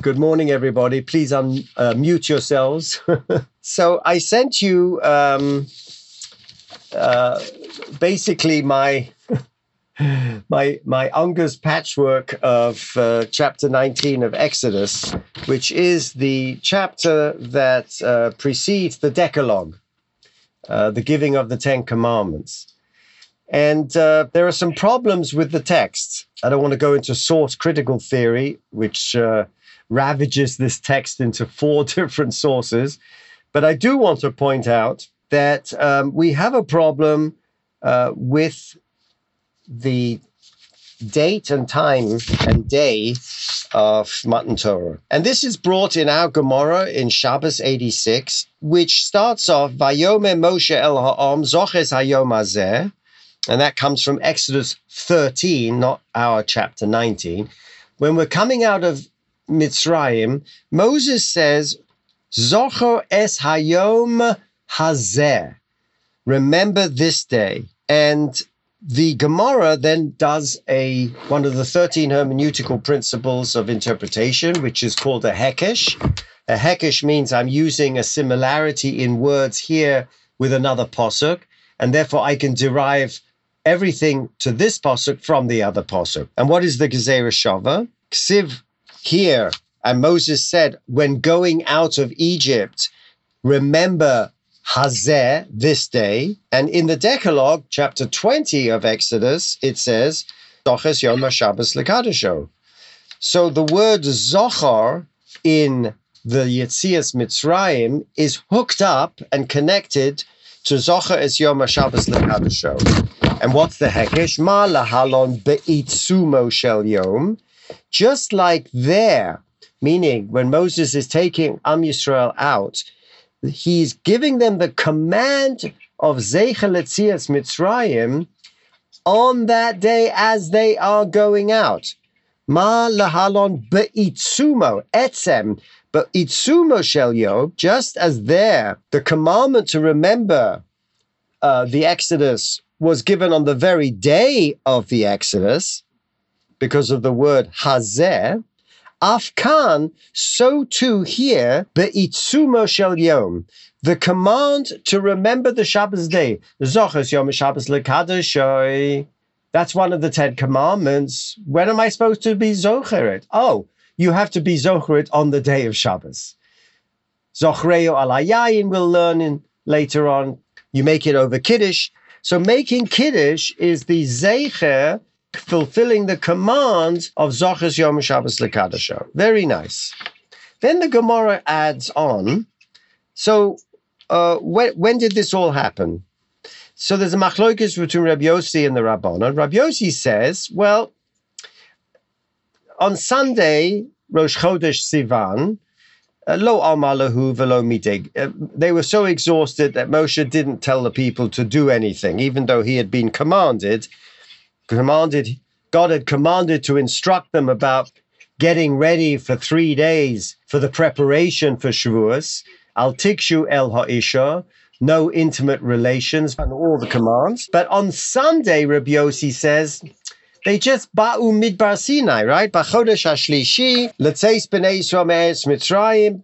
Good morning, everybody. Please unmute uh, yourselves. so I sent you um, uh, basically my my my Unger's patchwork of uh, chapter 19 of Exodus, which is the chapter that uh, precedes the Decalogue, uh, the giving of the Ten Commandments. And uh, there are some problems with the text. I don't want to go into source critical theory, which uh, ravages this text into four different sources. But I do want to point out that um, we have a problem uh, with the date and time and day of Matan Torah. And this is brought in our Gemara in Shabbos 86, which starts off, Vayome Moshe el ha'om zoches hayom hazeh, and that comes from Exodus 13, not our chapter 19. When we're coming out of Mitzrayim, Moses says, Zocho es hayom hazeh. Remember this day. And the Gemara then does a one of the 13 hermeneutical principles of interpretation, which is called a hekesh. A hekesh means I'm using a similarity in words here with another posuk, and therefore I can derive everything to this posuk from the other posuk. And what is the Gezerah Shava? Ksiv here, and Moses said, when going out of Egypt, remember Hazeh, this day. And in the Decalogue, chapter 20 of Exodus, it says, Doches Yom HaShabbos Lekadesho. So the word Zochar in the Yetzias Mitzrayim is hooked up and connected to Zochar es Yom HaShabbos Lekadesho. And what's the Hekesh? Ma lahalon be'itzumo shel yom. Just like there, meaning when Moses is taking Am Yisrael out, he's giving them the command of Zecheletzias Mitzrayim on that day as they are going out. Ma lahalon be'itzumo, etzem, but shel yob, just as there, the commandment to remember uh, the Exodus was given on the very day of the Exodus because of the word hazeh, Afkan, so too here, be'itzumo shel yom, the command to remember the Shabbos day, zochas yom Shabbos lekadashoi. That's one of the Ten Commandments. When am I supposed to be zocher it? Oh, you have to be zocher it on the day of Shabbos. Zochreo alayayin we'll learn in, later on. You make it over Kiddush. So making Kiddush is the zecher fulfilling the commands of Zochas Yom Shabbos Lekadasho. Very nice. Then the Gemara adds on. So uh, when, when did this all happen? So there's a machlokes between Rabbi Yossi and the Rabbanon. Rabbi Yossi says, well, on Sunday, Rosh Chodesh Sivan, uh, lo amalahu velo midig. Uh, they were so exhausted that Moshe didn't tell the people to do anything, even though he had been commanded commanded God had commanded to instruct them about getting ready for three days for the preparation for Shavuos. Al tikshu el ha'isha, no intimate relations, and all the commands. But on Sunday, Rabbi Yossi says, they just ba'u midbar Sinai, right? B'chodesh hashlishi, letzeis b'nei Yisrael me'eretz Mitzrayim,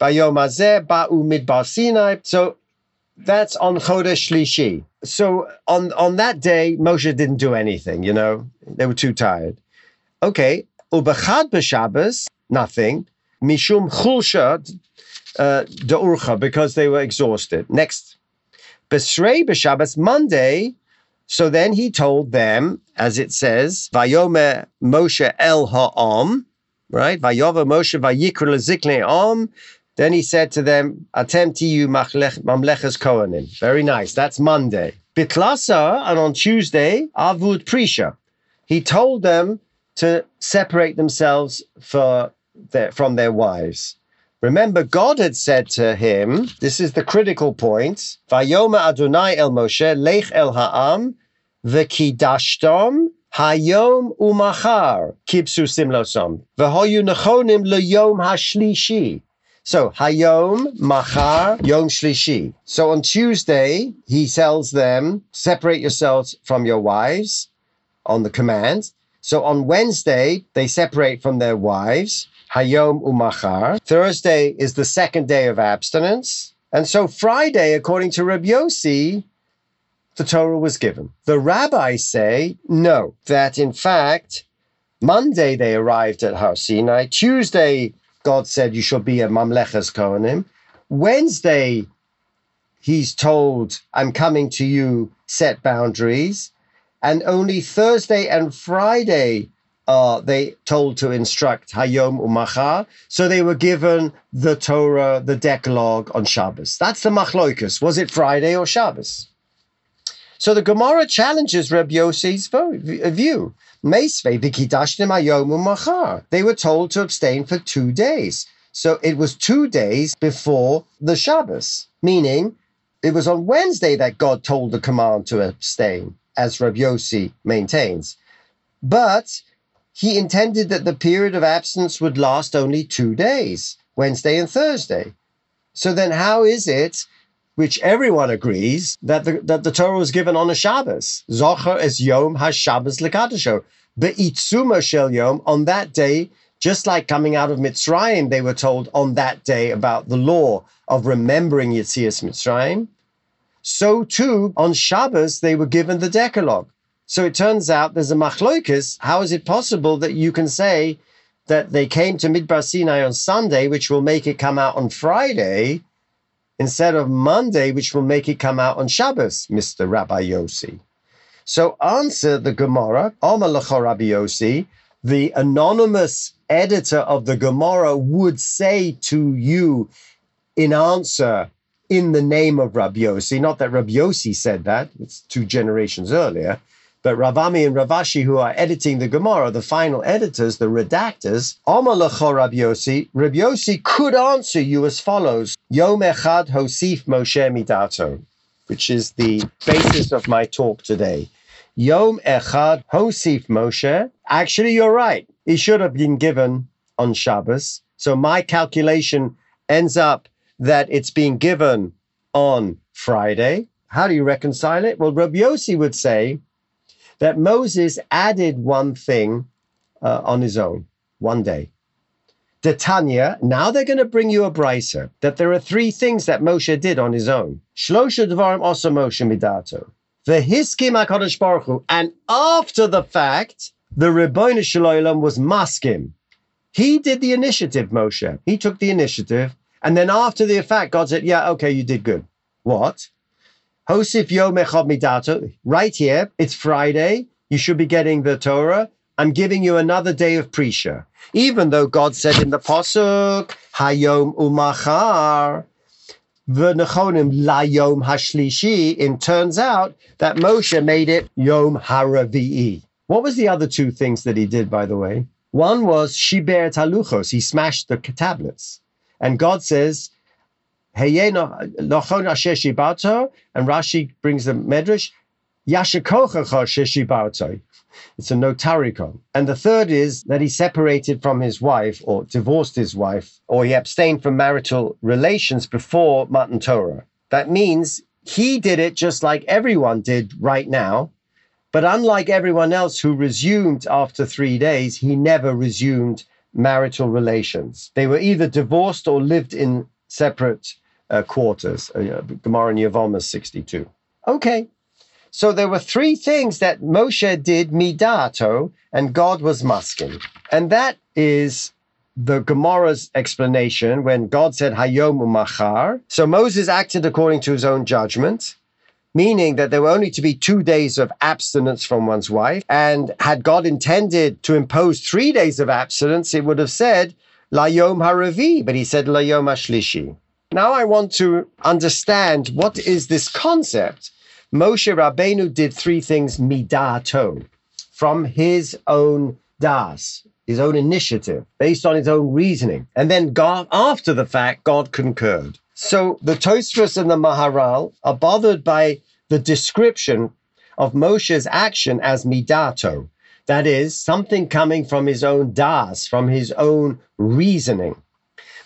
b'yom hazeh ba'u midbar Sinai. So that's on Chodesh Shlishi. So on on that day, Moshe didn't do anything. You know, they were too tired. Okay, ubechad b'Shabbos, nothing. Mishum chulsha uh, de'urcha because they were exhausted. Next, Besrei b'Shabbos, Monday. So then he told them, as it says, Vayome Moshe el ha'om, right? Vayova Moshe vayikra lezikne om then he said to them, Atem tiyu mamleches kohanim. Very nice. That's Monday. Bitlasa, and on Tuesday, avud prisha. He told them to separate themselves for their, from their wives. Remember, God had said to him, this is the critical point, Vayoma Adonai el Moshe, lech el ha'am, v'kidashtom hayom umachar, kibsu simlosom, v'hoyu nechonim leyom hashlishi. So Hayom, Machar, Yom Shlishi. So on Tuesday, he tells them, separate yourselves from your wives on the command. So on Wednesday, they separate from their wives. Hayom Umachar. Thursday is the second day of abstinence. And so Friday, according to Rabbi Yossi, the Torah was given. The rabbis say no, that in fact, Monday they arrived at Har Sinai. Tuesday, God said, You shall be a Mamleches Kohanim. Wednesday, he's told, I'm coming to you, set boundaries. And only Thursday and Friday are they told to instruct Hayom Umacha. So they were given the Torah, the Decalogue on Shabbos. That's the Machloikus. Was it Friday or Shabbos? So the Gemara challenges Reb Yossi's view. They were told to abstain for two days. So it was two days before the Shabbos, meaning it was on Wednesday that God told the command to abstain, as Reb Yossi maintains. But he intended that the period of absence would last only two days, Wednesday and Thursday. So then how is it which everyone agrees that the, that the Torah was given on a Shabbos. Zocher es Yom HaShabbos Lekadisho. Be'itzuma shel Yom, on that day, just like coming out of Mitzrayim, they were told on that day about the law of remembering Yitzias Mitzrayim. So too, on Shabbos, they were given the Decalogue. So it turns out there's a machloikas. How is it possible that you can say that they came to Midbar Sinai on Sunday, which will make it come out on Friday, instead of Monday, which will make it come out on Shabbos, Mr. Rabbi Yossi. So answer the Gemara, Omar Rabbi Yossi, the anonymous editor of the Gemara would say to you in answer in the name of Rabbi Yossi, not that Rabbi Yossi said that, it's two generations earlier, but Ravami and Ravashi, who are editing the Gemara, the final editors, the redactors, Omalacho Rabbi Yossi, could answer you as follows: Yom Echad Hosif Moshe Midato, which is the basis of my talk today. Yom Echad Hosif Moshe. Actually, you're right. It should have been given on Shabbos. So my calculation ends up that it's being given on Friday. How do you reconcile it? Well, Rabbi would say that Moses added one thing uh, on his own one day. The Tanya, now they're going to bring you a brisa that there are three things that Moshe did on his own. Shlosha dvarim also Moshe midato. The hiskim HaKadosh Baruch. And after the fact, the Rebbeinu Shalom was maskim. He did the initiative, Moshe. He took the initiative. And then after the fact, God said, yeah, okay, you did good. What? Hosif Yom Midato. Right here, it's Friday. You should be getting the Torah. I'm giving you another day of Prisha. Even though God said in the Pasuk, Hayom Umachar, V'nechonim la Yom Hashlishi, it turns out that Moshe made it Yom Haravi'i. What was the other two things that he did, by the way? One was Shiber Taluchos. He smashed the tablets. And God says, and Rashi brings the Medrash, It's a notarikon. And the third is that he separated from his wife or divorced his wife or he abstained from marital relations before Matan Torah. That means he did it just like everyone did right now. But unlike everyone else who resumed after three days, he never resumed marital relations. They were either divorced or lived in separate uh, quarters. Uh, Gemara in Yevamah 62. Okay. So there were three things that Moshe did midato, and God was masking. And that is the Gemara's explanation when God said Hayom Machar. So Moses acted according to his own judgment, meaning that there were only to be two days of abstinence from one's wife. And had God intended to impose three days of abstinence, it would have said Layom Haravi, but he said Layom Ashlishi. Now I want to understand what is this concept. Moshe Rabbeinu did three things midato, from his own das, his own initiative, based on his own reasoning. And then God, after the fact, God concurred. So the Tosfos and the Maharal are bothered by the description of Moshe's action as midato. That is, something coming from his own das, from his own reasoning.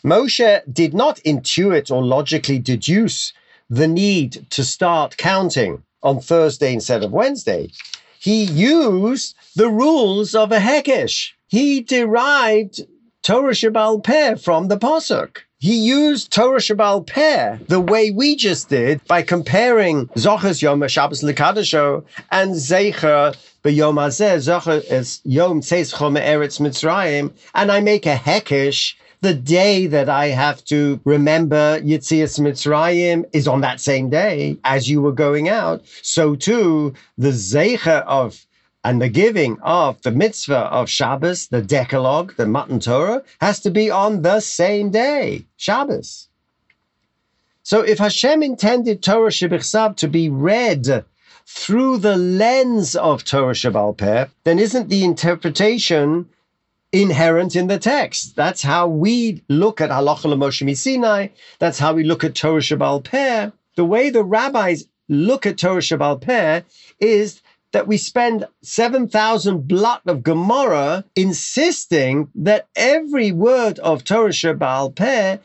Moshe did not intuit or logically deduce the need to start counting on Thursday instead of Wednesday. He used the rules of a Hekesh. He derived Torah Shabbal Peh from the Pasuk. He used Torah Shabbal Peh the way we just did by comparing Zochas Yom Shabbos Lekadasho and Zecher B'Yom Hazeh. Zocher Yom Tzeis Chom Eretz Mitzrayim, and I make a hekesh the day that I have to remember Yitzias Mitzrayim is on that same day as you were going out. So too, the Zecher of and the giving of the mitzvah of Shabbos, the Decalogue, the Matan Torah, has to be on the same day, Shabbos. So if Hashem intended Torah Shebichsav to be read through the lens of Torah Shabbal Peh, then isn't the interpretation inherent in the text? That's how we look at Halacha Moshe Sinai. That's how we look at Torah Shabbal Peh. The way the rabbis look at Torah Shabbal Peh is that we spend 7,000 blot of Gemara insisting that every word of Torah Shabbal Peh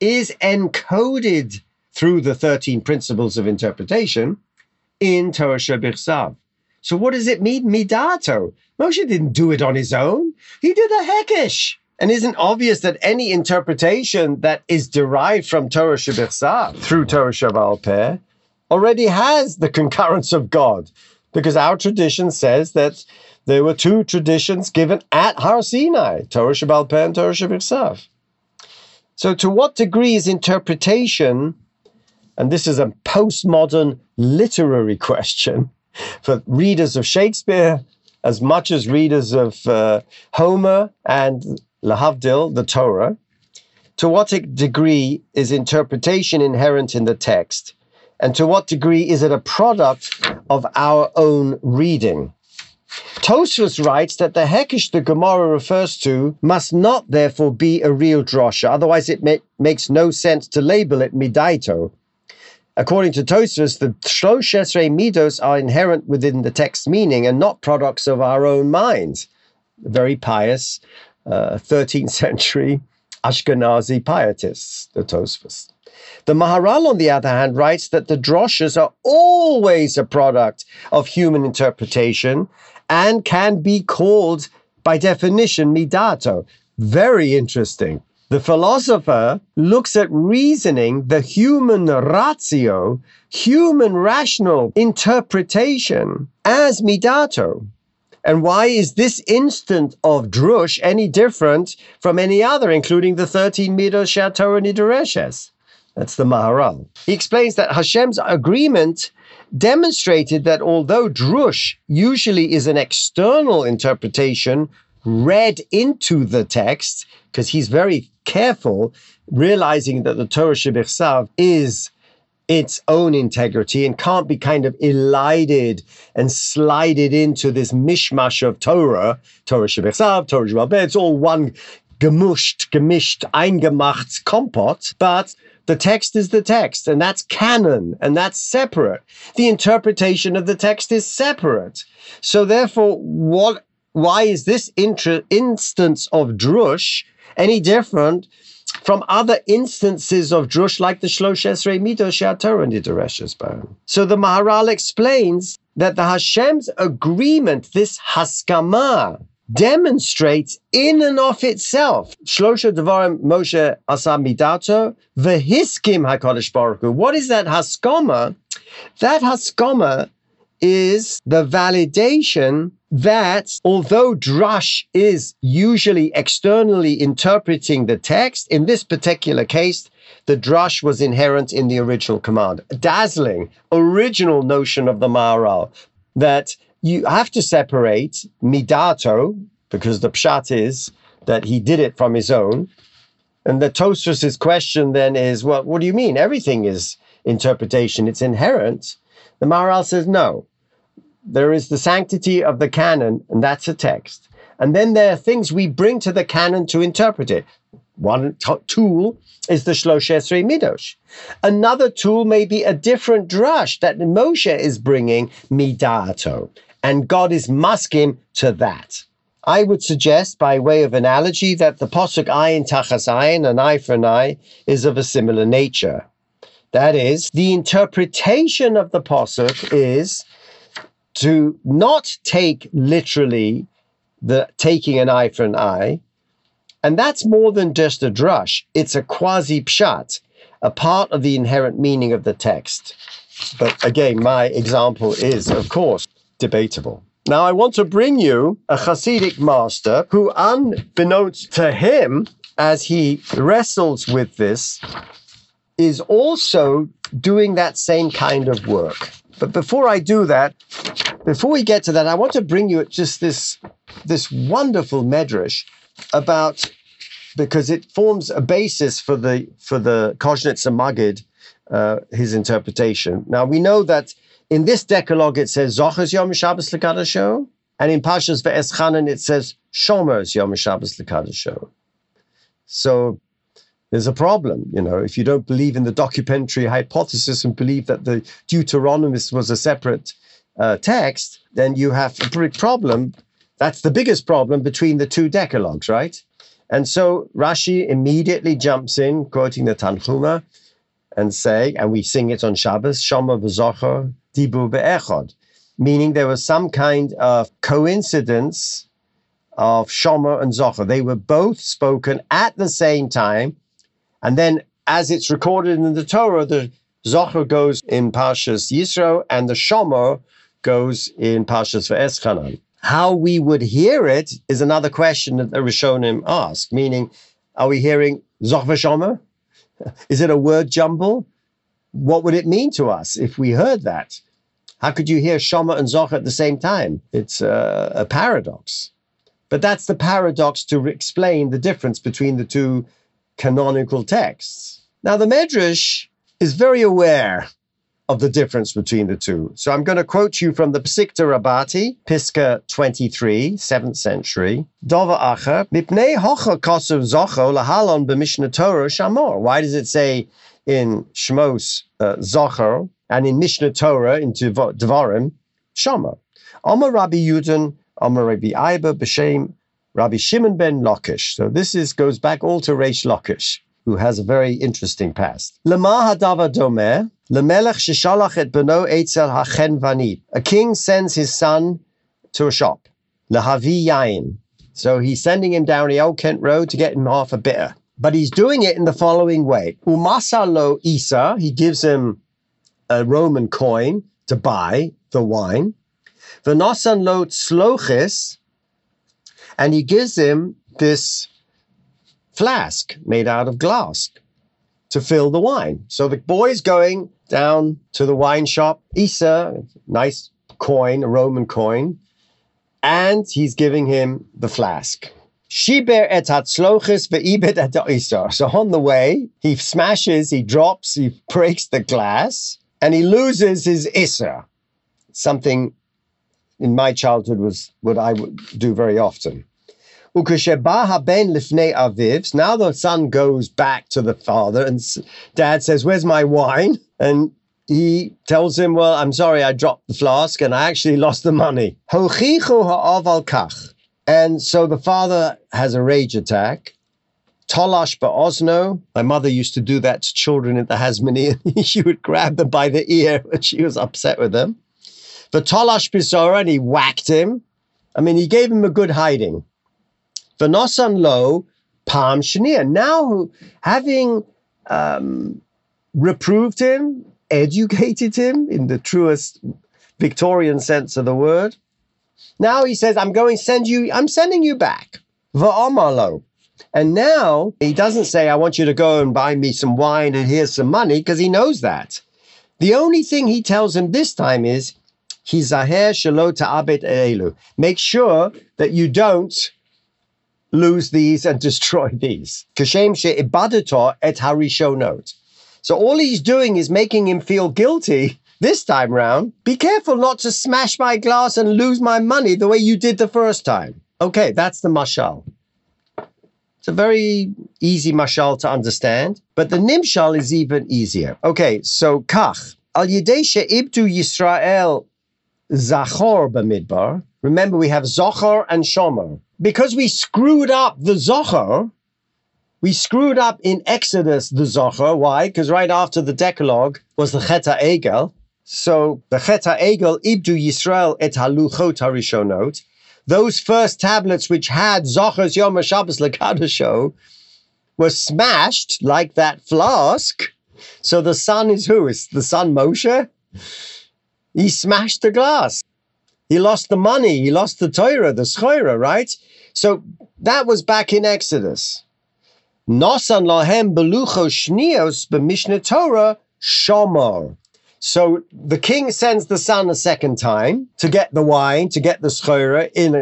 is encoded through the 13 principles of interpretation in Torah Shabbat. So what does it mean, midato? Moshe didn't do it on his own. He did a hekesh. And isn't obvious that any interpretation that is derived from Torah Shabbat through Torah Shabbal Peh already has the concurrence of God because our tradition says that there were two traditions given at Har Sinai, Torah Shabbal Peh and Torah Shabbat So, to what degree is interpretation, and this is a postmodern literary question for readers of Shakespeare as much as readers of uh, Homer and Lahavdil, the Torah, to what degree is interpretation inherent in the text? And to what degree is it a product of our own reading? Tosfos writes that the Hekesh the Gemara refers to must not therefore be a real drosha, otherwise it ma- makes no sense to label it midaito. According to Tosfos, the Shlosh Esrei Midos are inherent within the text meaning and not products of our own minds. Very pious uh, 13th century Ashkenazi pietists, the Tosfos. The Maharal, on the other hand, writes that the droshes are always a product of human interpretation and can be called, by definition, midato. Very interesting. The philosopher looks at reasoning, the human ratio, human rational interpretation, as midato. And why is this instant of drush any different from any other, including the 13 midos Shatorah Nidoreshes? That's the Maharal. He explains that Hashem's agreement demonstrated that although drush usually is an external interpretation read into the text, because he's very careful, realizing that the Torah Shebichsav is its own integrity and can't be kind of elided and slided into this mishmash of Torah, Torah Shebichsav, Torah Shebal It's all one gemusht, gemisht, eingemacht kompot, but the text is the text, and that's canon, and that's separate. The interpretation of the text is separate. So therefore, what? Why is this intra- instance of drush any different from other instances of drush, like the Shlosh Esrei Midos Torah So the Maharal explains that the Hashem's agreement, this haskama, demonstrates in and of itself. Shlosha Devarim Moshe Asa Midato, Vehiskim HaKadosh Baruch Hu. What is that haskama? That haskama is the validation that although Drush is usually externally interpreting the text, in this particular case, the Drush was inherent in the original command. A dazzling, original notion of the Maharal that you have to separate midato, because the pshat is that he did it from his own. And the Tosfos' question then is, well, what do you mean? Everything is interpretation, it's inherent. The Maharal says, no. There is the sanctity of the canon, and that's a text. And then there are things we bring to the canon to interpret it. One t- tool is the Shlosh Esrei Midosh. Another tool may be a different drush that Moshe is bringing midato and God is masking to that. I would suggest, by way of analogy, that the posuk ayin tachas ayin, an eye for an eye, is of a similar nature. That is, the interpretation of the posuk is to not take literally the taking an eye for an eye, And that's more than just a drush, it's a quasi pshat, a part of the inherent meaning of the text. But again, my example is, of course, debatable. Now, I want to bring you a Hasidic master who, unbeknownst to him, as he wrestles with this, is also doing that same kind of work. But before I do that, before we get to that, I want to bring you just this this wonderful medrash about because it forms a basis for the for the Kozhnitzer Magid, uh, his interpretation. Now we know that in this Decalogue it says Zochers Yom Shabbos Lekadasho, and in Pashas Ve'eschanan it says Shomers Yom Shabbos Lekadasho. So there's a problem, you know, if you don't believe in the documentary hypothesis and believe that the Deuteronomist was a separate uh, text, then you have a big problem. That's the biggest problem between the two decalogues, right? And so Rashi immediately jumps in, quoting the Tanchuma, and saying, and we sing it on Shabbos, Shama v'zocher dibu be'echod, meaning there was some kind of coincidence of Shomer and Zocher. They were both spoken at the same time. And then, as it's recorded in the Torah, the Zocher goes in Parshas Yisro and the Shomer goes in Parshas Ve'eschanan. How we would hear it is another question that the Rishonim ask, meaning, are we hearing Zoch Shomer? Is it a word jumble? What would it mean to us if we heard that? How could you hear Shomer and Zoch at the same time? It's a, a paradox. But that's the paradox to explain the difference between the two canonical texts. Now, the Medrash is very aware of the difference between the two. So I'm going to quote you from the Psikta Rabati, Piska 23, 7th century. Dova acher, mipnei hocha kosuv zocho lahalon b'mishnah Torah shamor. Why does it say in Shmos uh, zocher and in Mishnah Torah in Devarim shamor? Omer Rabbi Yudin Amar Rabbi Aiba B'Shem Rabbi Shimon ben Lakish. So this is goes back all to Reish Lakish, who has a very interesting past. Lema hadava domeh lemelech shishalach et beno etzel hachen vani. A king sends his son to a shop. Lehavi yain. So he's sending him down the Old Kent Road to get him half a bitter. But he's doing it in the following way. Umasalo Isa, he gives him a Roman coin to buy the wine. V'nosan lo tzlochis, and he gives him this flask made out of glass to fill the wine. So the boy's going down to the wine shop, Isa, nice coin, a Roman coin, and he's giving him the flask. So on the way, he smashes, he drops, he breaks the glass, and he loses his Isa, something in my childhood was what I would do very often. Now the son goes back to the father, and dad says, Where's my wine? And he tells him, Well, I'm sorry, I dropped the flask and I actually lost the money. And so the father has a rage attack. Tolash ba'ozno. My mother used to do that to children at the Hasmonean. she would grab them by the ear when she was upset with them. The Tolash Pisora, and he whacked him. I mean, he gave him a good hiding. The Nosan Lo, Palm Shania. Now, having um, reproved him, educated him in the truest Victorian sense of the word, now he says, I'm going send you, I'm sending you back. Va'amalo. And now he doesn't say, I want you to go and buy me some wine and here's some money, because he knows that. The only thing he tells him this time is, Hizaher shelo ta'abet elu. Make sure that you don't lose these and destroy these. Kashem she'ibadator et harishonot. So all he's doing is making him feel guilty this time round. Be careful not to smash my glass and lose my money the way you did the first time. Okay, that's the mashal. It's a very easy mashal to understand, but the nimshal is even easier. Okay, so kach. Al yidei she'ibtu Yisrael Zachor b'midbar. Remember, we have Zochar and Shomer. Because we screwed up the Zochar, we screwed up in Exodus the Zochar. Why? Because right after the Decalogue was the Cheta Egel. So the Cheta Egel ibdu Yisrael et haluchot harishonot. those first tablets which had Zochers Yom Shabbos Lekadasho were smashed like that flask. So the son is who? Is the son Moshe? He smashed the glass. He lost the money. He lost the Torah, the Schoira, right? So that was back in Exodus. Nosan lahem belucho shnios b'mishnah Torah shomor. So the king sends the son a second time to get the wine, to get the schoira in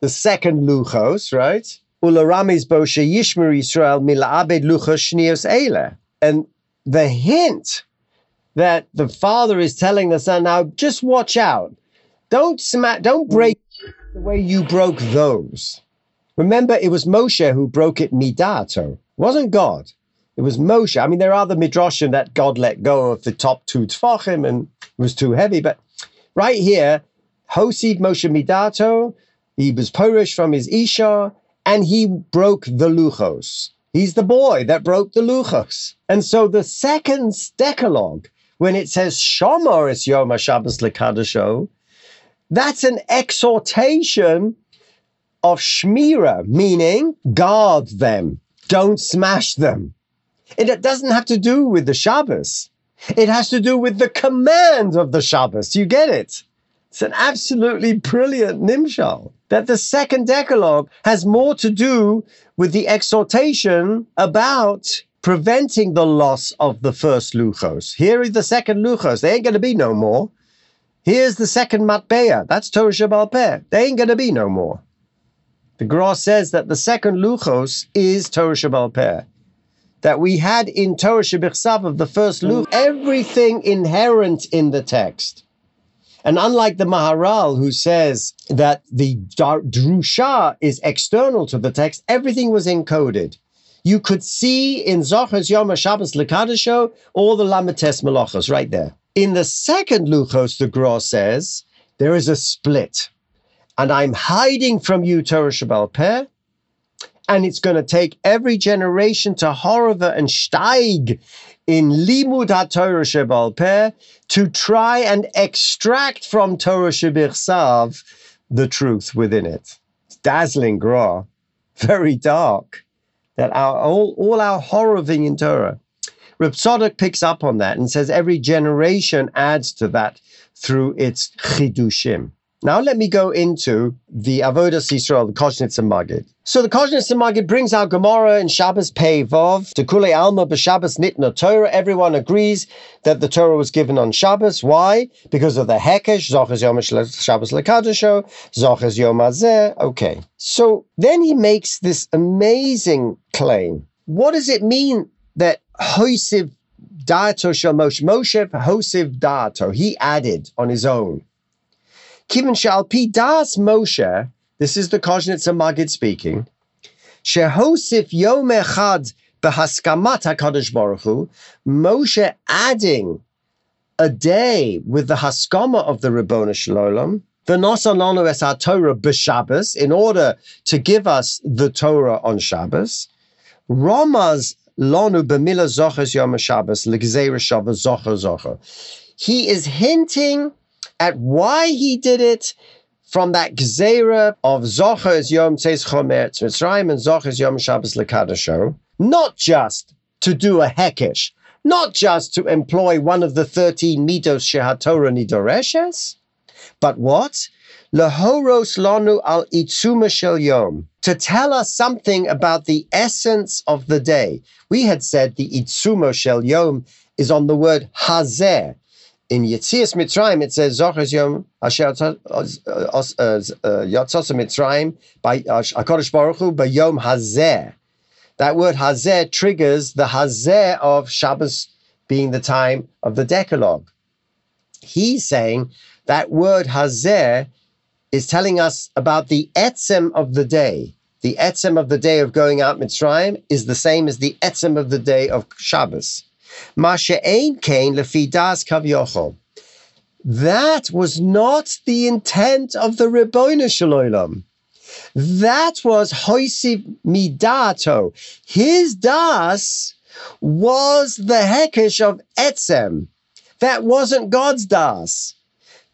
the second luchos, right? Ularamis bo yishmer Israel mila'abed luchos shnios eile. And the hint that the father is telling the son, now just watch out. Don't smack, don't break the way you broke those. Remember, it was Moshe who broke it midato. It wasn't God. It was Moshe. I mean, there are the midrashim that God let go of the top two tfachim and it was too heavy. But right here, Hosiv Moshe midato, he was Polish from his Isha, and he broke the luchos. He's the boy that broke the luchos. And so the second decalogue, when it says Shomor is Yom HaShabbos Lekadasho, that's an exhortation of Shmira, meaning guard them, don't smash them. And it doesn't have to do with the Shabbos. It has to do with the command of the Shabbos. You get it? It's an absolutely brilliant nimshal. That the second Decalogue has more to do with the exhortation about preventing the loss of the first luchos. Here is the second luchos. They ain't going to be no more. Here's the second matbeya. That's Torah Shabbal Peh. They ain't going to be no more. The Gra says that the second luchos is Torah Shabbal That we had in Torah Shabbat of the first luch, everything inherent in the text. And unlike the Maharal, who says that the drusha is external to the text, everything was encoded. You could see in Zochas Yom Shabbos Lekadasho all the Lamed Tes Melachos right there. In the second Luchos, the Gra says, there is a split. And I'm hiding from you, Torah Shabbal Peh. And it's going to take every generation to Horava and Steig in Limud HaTorah Shabbal Peh to try and extract from Torah Sav the truth within it. It's dazzling Gra, very dark. That our all, all our horrorving in Torah. Tzadok picks up on that and says every generation adds to that through its chidushim. Now let me go into the Avodah Yisrael, the Koshnitzer Magid. So the Koshnitzer Magid brings out Gemara in Shabbos Pei Vov to Kule Alma b'Shabbos Nitna Torah. Everyone agrees that the Torah was given on Shabbos. Why? Because of the Hekesh, Zochas Yom Shabbos Lekadasho, Zochas Yom Hazeh. Okay. So then he makes this amazing claim. What does it mean that Hosiv Dato Shel Moshe. Moshe Hosiv Dato. He added on his own. Kivin Shal Pi Das Moshe. This is the Koshnitzer Magid speaking. Shehosif Yom Echad Behaskamat Hakadosh Baruch Hu. Moshe adding a day with the haskama of the Ribbona Shalom. The Nosalonu es Torah b'Shabbos in order to give us the Torah on Shabbos. Ramaz Lonu zochas yom Shabbos zocher. He is hinting at why he did it from that gzeira of zochas yom tzeis chomer Mitzrayim and zochas yom Shabbos lekadasho, not just to do a hekesh, not just to employ one of the 13 mitos shehatorah nidoreshes, but what? Lehoros lanu al itzuma shel yom. To tell us something about the essence of the day. We had said the itzuma shel yom is on the word hazeh. In Yetzias Mitzrayim, it says Zochas Yom Asher uh, Yatzos Mitzrayim by uh, Hakadosh Baruch Hu by Yom Hazeh. That word Hazeh triggers the Hazeh of Shabbos being the time of the Decalogue. He's saying that word Hazeh is telling us about the etzem of the day. The etzem of the day of going out Mitzrayim is the same as the etzem of the day of Shabbos. Masha'ein kain lefidas kavyochol. That was not the intent of the Ribono Shel That was hoisiv midato. His das was the hekesh of etzem. That wasn't God's das.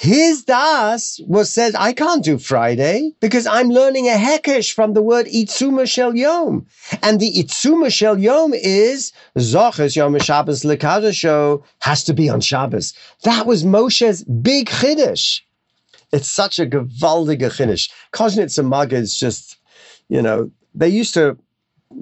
his das was said, I can't do Friday because I'm learning a hekesh from the word Itzuma Shel Yom. And the Itzuma Shel Yom is Zoches Yom Shabbos Lekadasho has to be on Shabbos. That was Moshe's big chiddush. It's such a gewaldige chiddush. Koznitz and Maga is just, you know, they used to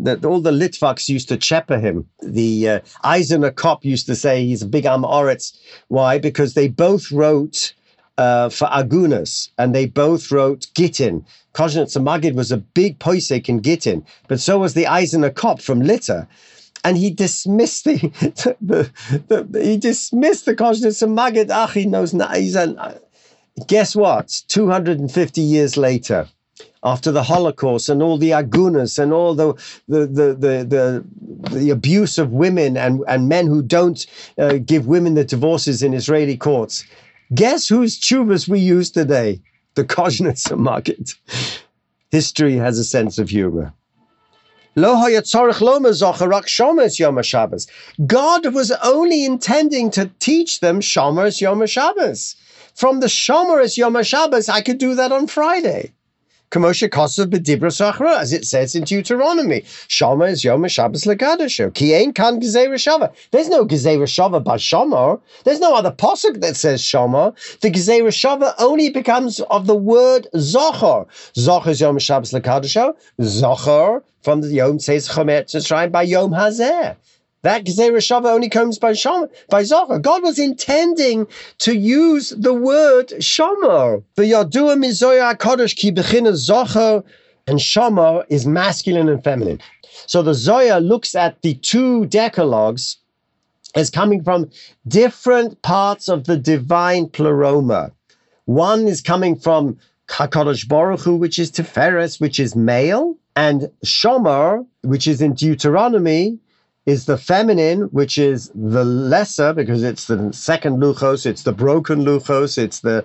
that all the Litvaks used to chepper him. The uh, Eisner Kopp used to say he's a big Am Oretz. Why? Because they both wrote uh, for Agunas, and they both wrote Gittin. Kozhnitz Magid was a big poisek in Gittin, but so was the Eisner Kopp from Litter. And he dismissed the, the, the, he dismissed the Kozhnitz Magid. Ach, he knows he's an, guess what? 250 years later, after the Holocaust and all the agunas and all the the the the, the, the abuse of women and, and men who don't uh, give women the divorces in Israeli courts. Guess whose tubas we use today? The Kozhnitzer market. History has a sense of humor. God was only intending to teach them Shomers Yom Shabbos. From the Shomers Yom Shabbos, I could do that on Friday. Kamosha Kosav Bedibra Sachra, as it says in Deuteronomy. Shama is Yom Shabbos Legadasho. Ki ain kan Gezerah Shava. There's no Gezerah Shava by Shama. There's no other posuk that says Shama. The Gezerah Shava only becomes of the word Zochor. Zochar is Yom Shabbos Legadasho. Zochar from the Yom says Chometz shrine by Yom Hazeh. That Shava only comes by Shom, by Zohar. God was intending to use the word Shomer. The Yadua Mizoya Kodesh Ki Zohar and Shomer is masculine and feminine. So the Zoya looks at the two decalogues as coming from different parts of the divine pleroma. One is coming from HaKadosh Baruch Hu, which is Tiferes, which is male, and Shomer, which is in Deuteronomy, is the feminine, which is the lesser because it's the second luchos, it's the broken luchos, it's the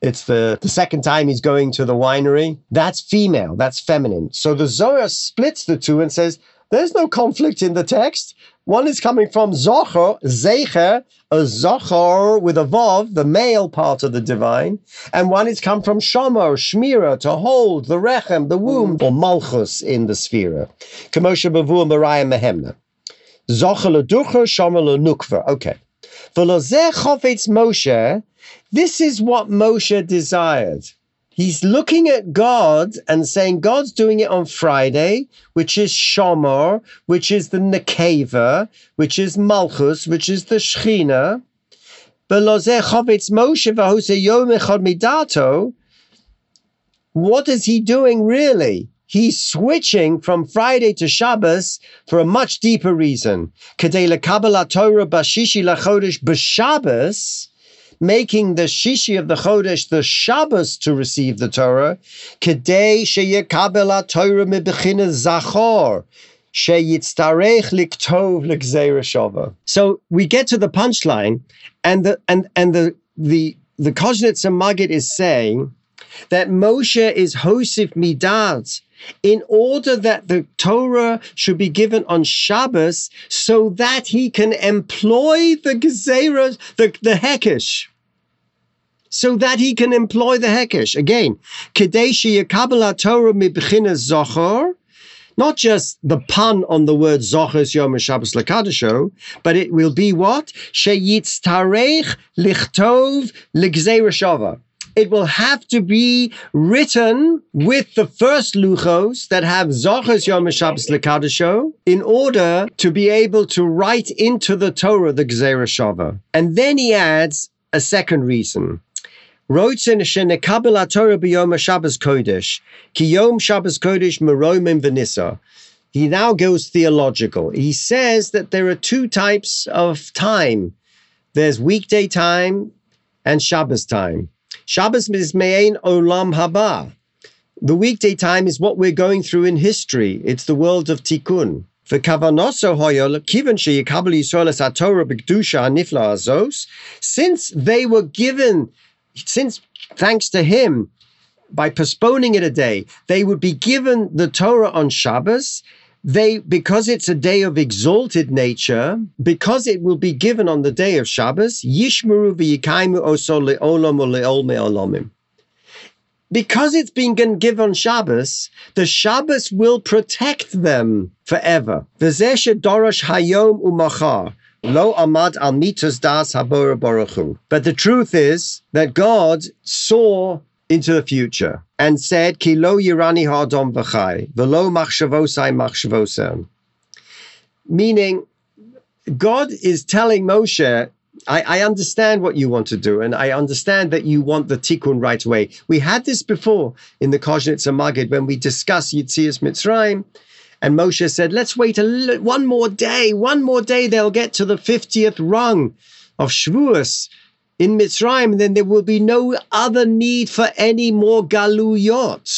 it's the, the second time he's going to the winery. That's female, that's feminine. So the Zohar splits the two and says, there's no conflict in the text. One is coming from Zohar, Zecher, a Zochor with a Vav, the male part of the divine, and one is come from Shomer, Shmira, to hold the Rechem, the womb, or Malchus in the sphere. Kamosha Bavu Mariah Mehemna. Nukva. Okay. Moshe. This is what Moshe desired. He's looking at God and saying God's doing it on Friday, which is Shomer, which is the Nekeva, which is Malchus, which is the Shechina. What is he doing really? He's switching from Friday to Shabbos for a much deeper reason. Torah bashishi lachodesh b'Shabbos, making the shishi of the chodesh the Shabbos to receive the Torah. Kedei sheyekabel Torah mibechina zachor. So we get to the punchline, and the and and the the the Koznitzer Maggid is saying that Moshe is Hosif Midat in order that the Torah should be given on Shabbos so that he can employ the Gezerah, the, the Hekesh. So that he can employ the Hekesh. Again, Kadeshi Yakabala Torah Mibchina Zochor, not just the pun on the word Zochos Yom Shabbos Lakadasho, but it will be what? Sheyitz Tarech Lichtov Ligzera Shava it will have to be written with the first luchos that have Zochas Yom Shabbos Lekadisho in order to be able to write into the Torah the Gzera Shava. And then he adds a second reason. Rotzen shenekabel Torah b'yom Shabbos Kodesh, ki yom Shabbos Kodesh meromim v'nisa. He now goes theological. He says that there are two types of time. There's weekday time and Shabbos time. Shabbos is Me'ain Olam Haba. The weekday time is what we're going through in history. It's the world of Tikkun. Since they were given, since thanks to him, by postponing it a day, they would be given the Torah on Shabbos. They, because it's a day of exalted nature, because it will be given on the day of Shabbos, Yishmeru v'yikaimu oso le'olam le'ol me'olomim. Because it's been given on Shabbos, the Shabbos will protect them forever. V'zeh dorosh hayom umachar. Lo amad al mitas das habora baruchu. But the truth is that God saw into the future and said, Ki lo yirani ha'adam v'chai, v'lo machshavosai machshavosem. Meaning, God is telling Moshe, I, I, understand what you want to do, and I understand that you want the tikkun right away. We had this before in the Kozhnitzer Magid when we discussed Yitzias Mitzrayim, and Moshe said, "Let's wait a one more day. One more day, they'll get to the fiftieth rung of Shavuos in Mitzrayim. Then there will be no other need for any more galuyot."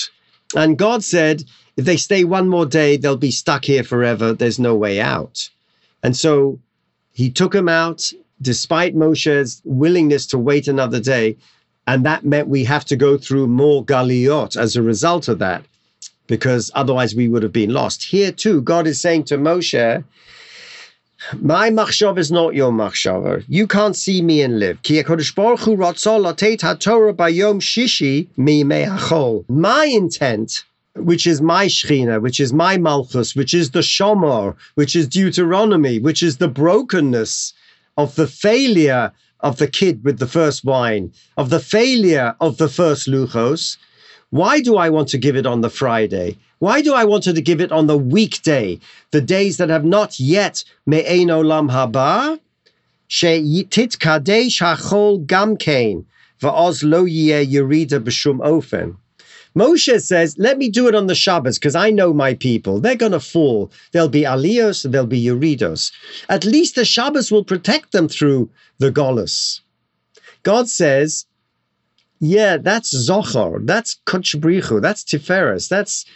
And God said, "If they stay one more day, they'll be stuck here forever. There's no way out." And so he took them out despite Moshe's willingness to wait another day. And that meant we have to go through more galuyot as a result of that, because otherwise we would have been lost. Here too, God is saying to Moshe, my machshav is not your machshav. You can't see me and live. Ki Hakadosh Baruch Hu rotzol haTorah bayom shishi mi meachol. My intent, which is my Shechina, which is my Malchus, which is the Shomor, which is Deuteronomy, which is the brokenness of the failure of the kid with the first wine, of the failure of the first luchos. Why do I want to give it on the Friday? Why do I want to give it on the weekday, the days that have not yet me'ein olam haba? Yeh yerida b'shum ofen. Moshe says, let me do it on the Shabbos because I know my people. They're going to fall. There'll be aliyos, there'll be yeridos. At least the Shabbos will protect them through the Golas. God says, yeah, that's Zohar, that's Kochbrichu, that's Tiferes, that's,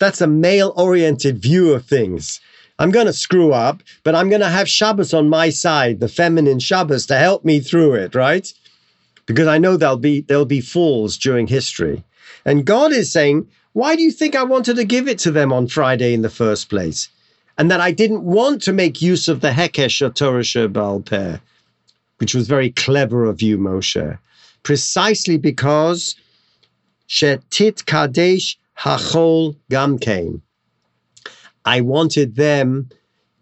that's a male-oriented view of things. I'm going to screw up, but I'm going to have Shabbos on my side, the feminine Shabbos, to help me through it, right? Because I know there'll be there'll be falls during history. And God is saying, Why do you think I wanted to give it to them on Friday in the first place? And that I didn't want to make use of the Hekesh of Torah Shebaal Peh, which was very clever of you, Moshe, precisely because Shetit Kadesh Hachol Gamkein. I wanted them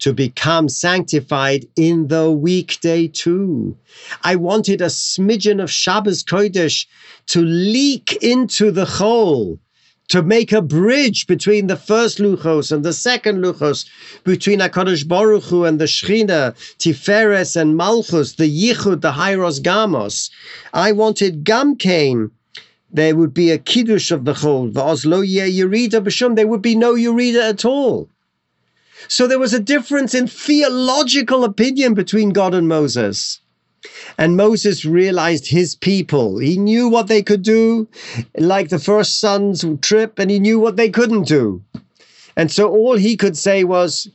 to become sanctified in the weekday too. I wanted a smidgen of Shabbos Kodesh to leak into the whole, to make a bridge between the first Luchos and the second Luchos, between HaKadosh Baruch Hu and the Shechina, Tiferes and Malchus, the Yichud, the Hyros Gamos. I wanted Gamkein there would be a kiddush of the yeh yerida. There would be no yerida at all. So there was a difference in theological opinion between God and Moses. And Moses realized his people. He knew what they could do, like the first son's trip, and he knew what they couldn't do. And so all he could say was,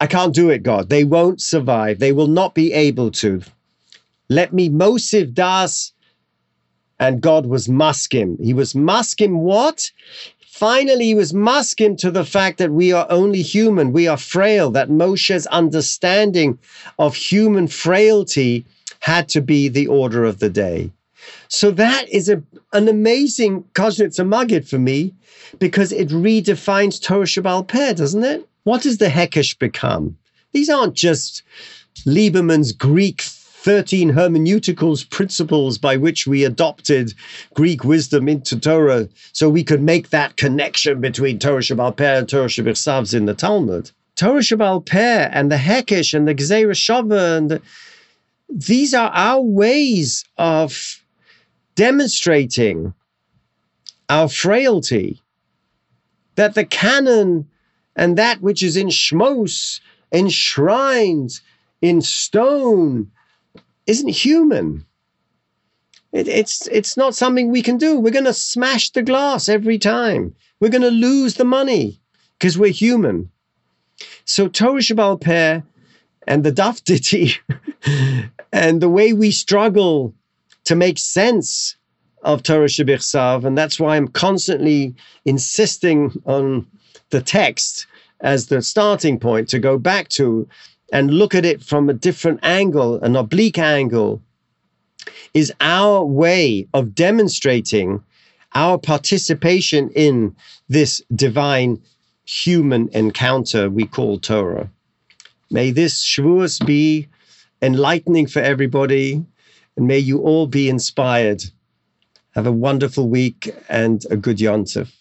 I can't do it, God. They won't survive. They will not be able to. Let me Mosiv Das. And God was masking. He was masking what? Finally, he was masking to the fact that we are only human, we are frail, that Moshe's understanding of human frailty had to be the order of the day. So that is a, an amazing Kozhnitzer Magid for me because it redefines Torah Shebaal Peh, doesn't it? What does the Hekesh become? These aren't just Lieberman's Greek 13 hermeneuticals principles by which we adopted Greek wisdom into Torah so we could make that connection between Torah Shebaal Peh and Torah Shebichsavs in the Talmud. Torah Shebaal Peh and the Hekesh and the Gzeira Shava and the, these are our ways of demonstrating our frailty. That the canon and that which is in Shmos, enshrined in stone, isn't human. It, it's it's not something we can do. We're going to smash the glass every time. We're going to lose the money because we're human. So Torah Shebaal Peh and the Daf Diti and the way we struggle to make sense of Torah Shabbat and that's why I'm constantly insisting on the text as the starting point to go back to and look at it from a different angle, an oblique angle, is our way of demonstrating our participation in this divine human encounter we call Torah. May this Shavuos be enlightening for everybody, and may you all be inspired. Have a wonderful week and a good Yontif.